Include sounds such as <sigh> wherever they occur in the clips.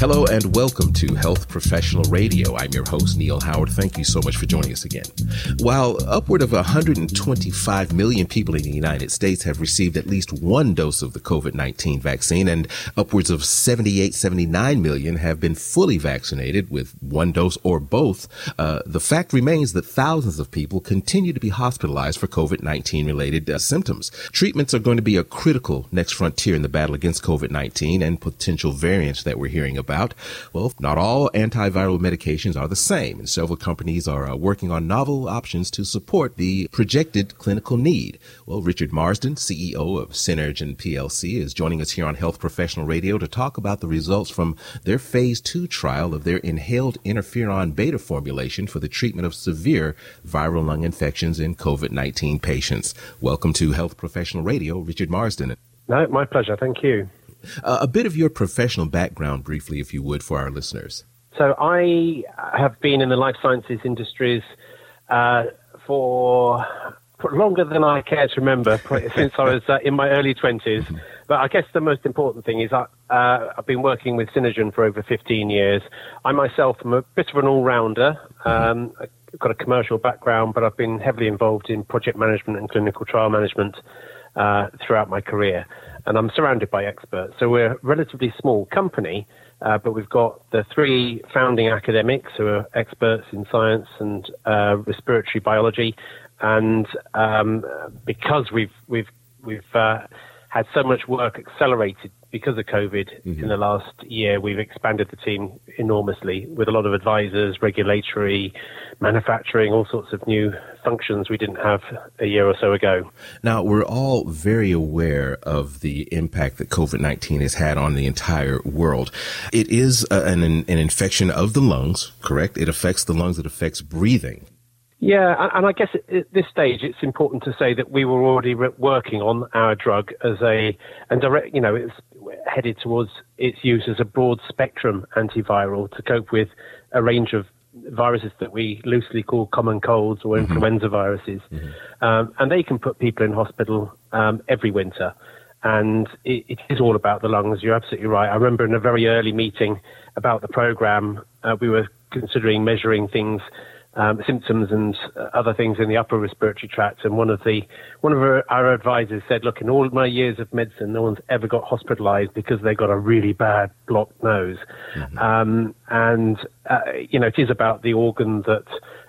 Hello and welcome to Health Professional Radio. I'm your host, Neil Howard. Thank you so much for joining us again. While upward of 125 million people in the United States have received at least one dose of the COVID-19 vaccine and upwards of 78, 79 million have been fully vaccinated with one dose or both, uh, the fact remains that thousands of people continue to be hospitalized for COVID-19 related uh, symptoms. Treatments are going to be a critical next frontier in the battle against COVID-19 and potential variants that we're hearing about about? Well, not all antiviral medications are the same, and several companies are uh, working on novel options to support the projected clinical need. Well, Richard Marsden, CEO of Synairgen PLC, is joining us here on Health Professional Radio to talk about the results from their phase two trial of their inhaled interferon beta formulation for the treatment of severe viral lung infections in COVID-19 patients. Welcome to Health Professional Radio, Richard Marsden. No, my pleasure. Thank you. Uh, a bit of your professional background, briefly, if you would, for our listeners. So, I have been in the life sciences industries uh, for, for, longer than I care to remember, <laughs> since I was uh, in my early 20s. Mm-hmm. But I guess the most important thing is I, uh, I've been working with Synairgen for over 15 years. I myself am a bit of an all rounder. Mm-hmm. Um, I've got a commercial background, but I've been heavily involved in project management and clinical trial management uh, throughout my career and I'm surrounded by experts. So we're a relatively small company, uh, but we've got the three founding academics who are experts in science and uh, respiratory biology, and um, because we've we've we've uh, had so much work accelerated because of COVID mm-hmm. in the last year, we've expanded the team enormously with a lot of advisors, regulatory, manufacturing, all sorts of new functions we didn't have a year or so ago. Now, we're all very aware of the impact that COVID 19 has had on the entire world. It is an, an infection of the lungs, correct? It affects the lungs, it affects breathing. Yeah, and I guess at this stage it's important to say that we were already working on our drug as a, and direct, you know, it's headed towards its use as a broad spectrum antiviral to cope with a range of viruses that we loosely call common colds or mm-hmm. influenza viruses. Mm-hmm. Um, and they can put people in hospital um, every winter. And it, it is all about the lungs. You're absolutely right. I remember in a very early meeting about the program, uh, we were considering measuring things um, symptoms and other things in the upper respiratory tract. And one of the one of our, our, advisors said, "Look, in all my years of medicine, no one's ever got hospitalised because they got a really bad blocked nose." Mm-hmm. Um, and uh, you know, it is about the organ that.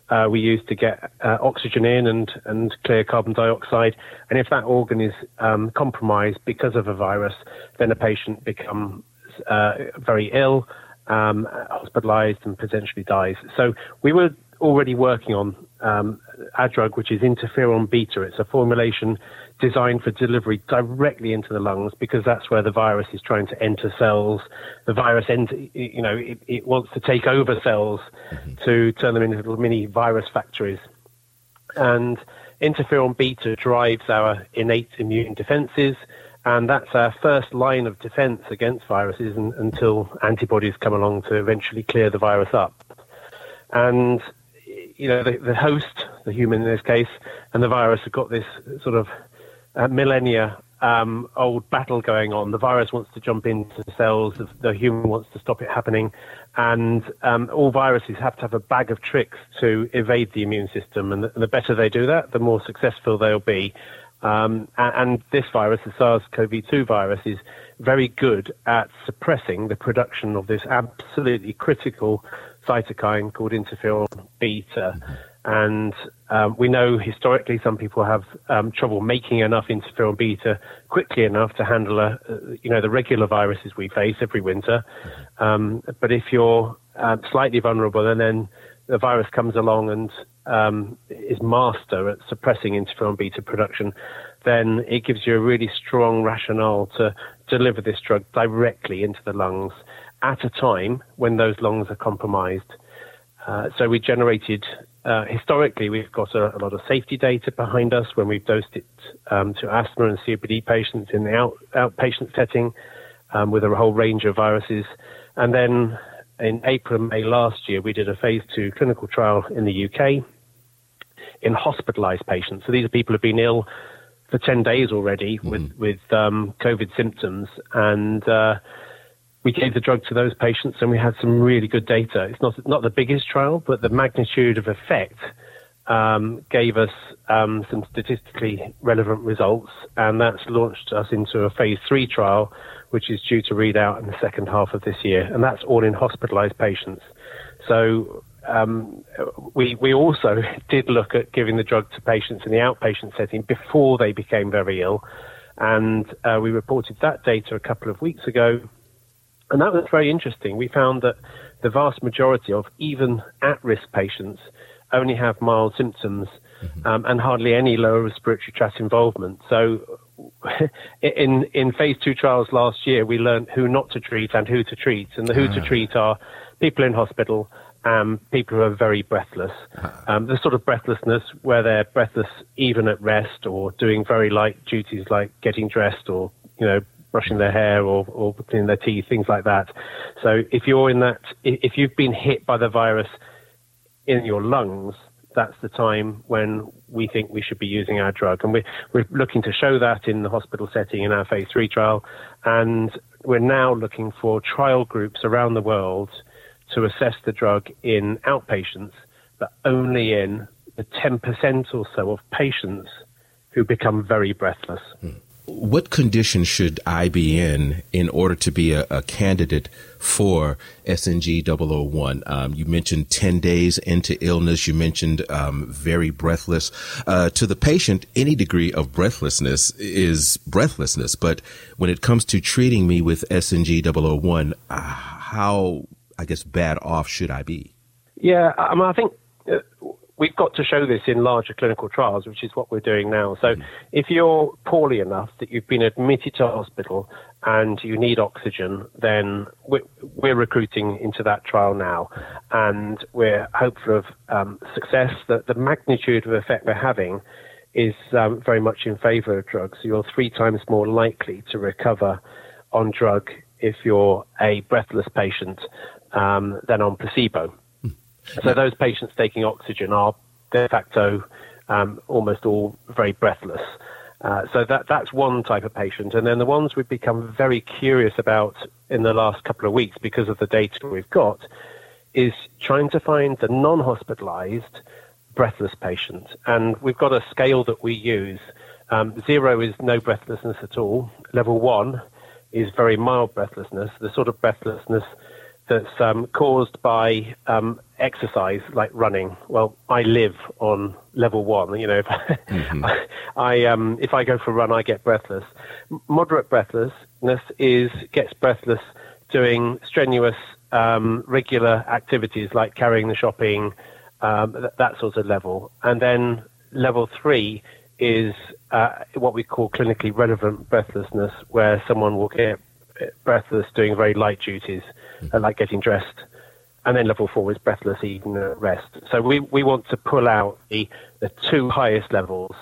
Uh, we use to get uh, oxygen in and, and clear carbon dioxide. And if that organ is um, compromised because of a virus, then a patient becomes uh, very ill, um, hospitalized, and potentially dies. So we were already working on um, our drug, which is interferon beta. It's a formulation designed for delivery directly into the lungs because that's where the virus is trying to enter cells. The virus, ent- you know, it, it, wants to take over cells mm-hmm. to turn them into little mini virus factories. And interferon beta drives our innate immune defenses. And that's our first line of defense against viruses and, until antibodies come along to eventually clear the virus up. And you know, the, the host, the human in this case, and the virus have got this sort of uh, millennia um, old battle going on. The virus wants to jump into cells, the human wants to stop it happening, and um, all viruses have to have a bag of tricks to evade the immune system. And the, the better they do that, the more successful they'll be. Um, and, and, this virus, the SARS-CoV-2 virus, is very good at suppressing the production of this absolutely critical cytokine called interferon beta. And um, we know historically some people have um, trouble making enough interferon beta quickly enough to handle, a, uh, you know, the regular viruses we face every winter. Um, but if you're uh, slightly vulnerable and then the virus comes along and um, is master at suppressing interferon beta production, then it gives you a really strong rationale to deliver this drug directly into the lungs at a time when those lungs are compromised. Uh, so we generated, uh, historically, we've got a, a, lot of safety data behind us when we've dosed it um, to asthma and COPD patients in the out, outpatient setting um, with a whole range of viruses. And then in April and May last year, we did a phase two clinical trial in the UK in hospitalized patients. So these are people who've been ill for 10 days already mm-hmm. with, with um, COVID symptoms. And uh, we gave the drug to those patients, and we had some really good data. It's not not the biggest trial, but the magnitude of effect um, gave us um, some statistically relevant results, and that's launched us into a phase three trial, which is due to read out in the second half of this year, and that's all in hospitalized patients. So um, we we also <laughs> did look at giving the drug to patients in the outpatient setting before they became very ill, and uh, we reported that data a couple of weeks ago, and that was very interesting. We found that the vast majority of even at-risk patients only have mild symptoms mm-hmm. um, and hardly any lower respiratory tract involvement. So <laughs> in in phase two trials last year, we learned who not to treat and who to treat, and the who to ah. treat are people in hospital, um, people who are very breathless. Ah. Um, the sort of breathlessness where they're breathless even at rest or doing very light duties like getting dressed or you know brushing their hair or, or cleaning their teeth, things like that. So if you're in that, if you've been hit by the virus in your lungs, that's the time when we think we should be using our drug. And we're, we're looking to show that in the hospital setting in our phase three trial. And we're now looking for trial groups around the world to assess the drug in outpatients, but only in the 10% or so of patients who become very breathless. Hmm what condition should I be in in order to be a, a candidate for SNG 001? Um, you mentioned 10 days into illness. You mentioned um, very breathless. Uh, to the patient, any degree of breathlessness is breathlessness. But when it comes to treating me with SNG 001, uh, how, I guess, bad off should I be? Yeah, I, mean, I think uh, we've got to show this in larger clinical trials, which is what we're doing now. So mm. if you're poorly enough that you've been admitted to hospital and you need oxygen, then we're, we're recruiting into that trial now. And we're hopeful of um, success. The, the magnitude of effect we're having is um, very much in favor of drugs. You're three times more likely to recover on drug if you're a breathless patient um, than on placebo. So those patients taking oxygen are de facto um, almost all very breathless. Uh, so that that's one type of patient, and then the ones we've become very curious about in the last couple of weeks because of the data we've got is trying to find the non-hospitalized breathless patient, and we've got a scale that we use. Um, zero is no breathlessness at all. Level one is very mild breathlessness, the sort of breathlessness that's um, caused by um, exercise like running. Well, I live on level one. You know, if <laughs> mm-hmm. I um, if I go for a run, I get breathless. Moderate breathlessness is gets breathless doing strenuous um, regular activities like carrying the shopping, um, that, that sort of level. And then level three is uh, what we call clinically relevant breathlessness, where someone will get breathless doing very light duties, mm-hmm. like getting dressed. And then level four is breathless even at rest. So we, we want to pull out the, the two highest levels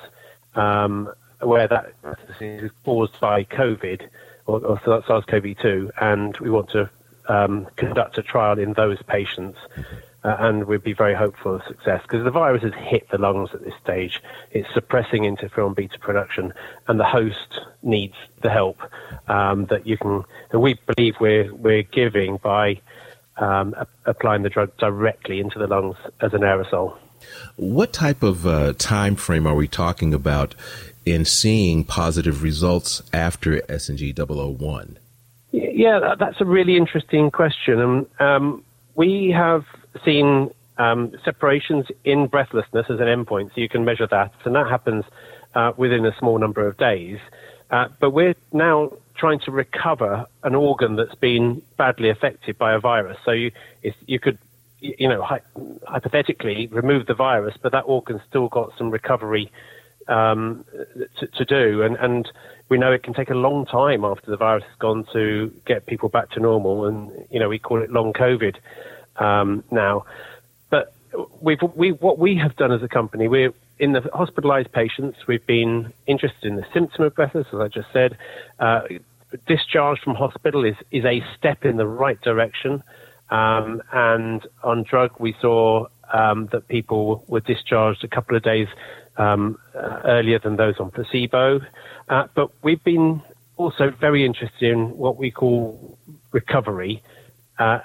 um, where that is caused by COVID or, or SARS-CoV-2, and we want to um, conduct a trial in those patients. Mm-hmm. Uh, and we'd be very hopeful of success because the virus has hit the lungs at this stage. It's suppressing interferon beta production, and the host needs the help um, that you can. That we believe we're we're giving by um, a- applying the drug directly into the lungs as an aerosol. What type of uh, time frame are we talking about in seeing positive results after SNG 001? Yeah, that's a really interesting question. Um, um, we have seen um, separations in breathlessness as an endpoint, so you can measure that, and that happens uh, within a small number of days. Uh, but we're now trying to recover an organ that's been badly affected by a virus. So you, you could, you know, hy- hypothetically remove the virus, but that organ's still got some recovery um, to, to, do, and, and we know it can take a long time after the virus has gone to get people back to normal, and you know we call it long COVID um, now. But we've, we, what we have done as a company, we're in the hospitalized patients, we've been interested in the symptom of breathlessness, as I just said. Uh, discharge from hospital is, is a step in the right direction. Um, and on drug, we saw um, that people were discharged a couple of days um, uh, earlier than those on placebo. Uh, but we've been also very interested in what we call recovery uh,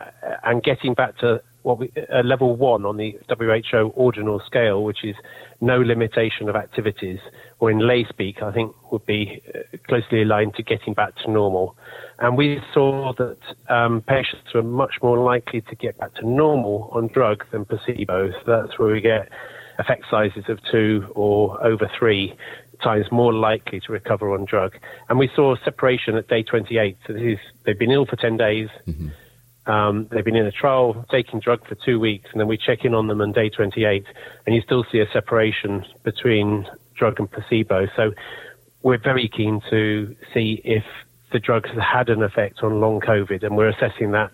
and getting back to what we, uh, level one on the WHO ordinal scale, which is no limitation of activities, or in lay speak, I think would be uh, closely aligned to getting back to normal. And we saw that um, patients were much more likely to get back to normal on drug than placebo. So that's where we get effect sizes of two or over three times more likely to recover on drug. And we saw separation at day 28. So this is, they've been ill for 10 days. Mm-hmm. Um, they've been in a trial taking drug for two weeks, and then we check in on them on day 28, and you still see a separation between drug and placebo. So we're very keen to see if the drug has had an effect on long COVID, and we're assessing that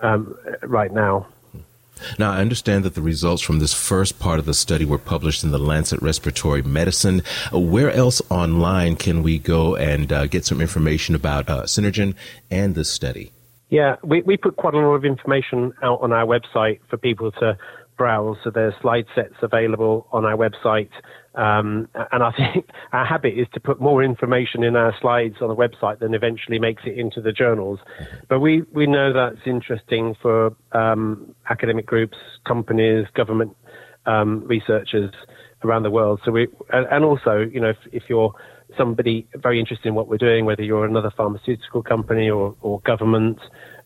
um, right now. Now, I understand that the results from this first part of the study were published in the Lancet Respiratory Medicine. Uh, where else online can we go and uh, get some information about uh, Synairgen and this study? Yeah, we, we put quite a lot of information out on our website for people to browse. So there's slide sets available on our website. Um, and I think <laughs> our habit is to put more information in our slides on the website than eventually makes it into the journals. But we, we know that's interesting for um, academic groups, companies, government um, researchers around the world. So we, and also, you know, if, if you're somebody very interested in what we're doing, whether you're another pharmaceutical company or, or government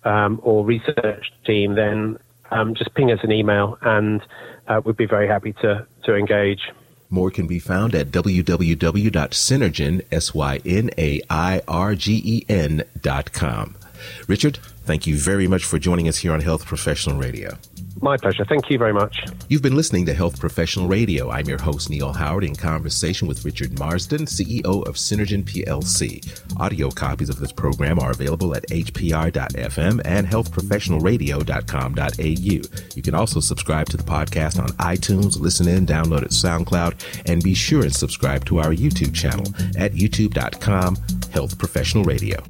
um, or research team, then um, just ping us an email and uh, we'd be very happy to, to engage. More can be found at www.synairgen, S-Y-N-A-I-R-G-E-N dot com. Richard, thank you very much for joining us here on Health Professional Radio. My pleasure. Thank you very much. You've been listening to Health Professional Radio. I'm your host, Neil Howard, in conversation with Richard Marsden, CEO of Synairgen PLC. Audio copies of this program are available at hpr.fm and healthprofessionalradio.com.au. You can also subscribe to the podcast on iTunes, listen in, download it SoundCloud, and be sure and subscribe to our YouTube channel at youtube.com Health Professional Radio.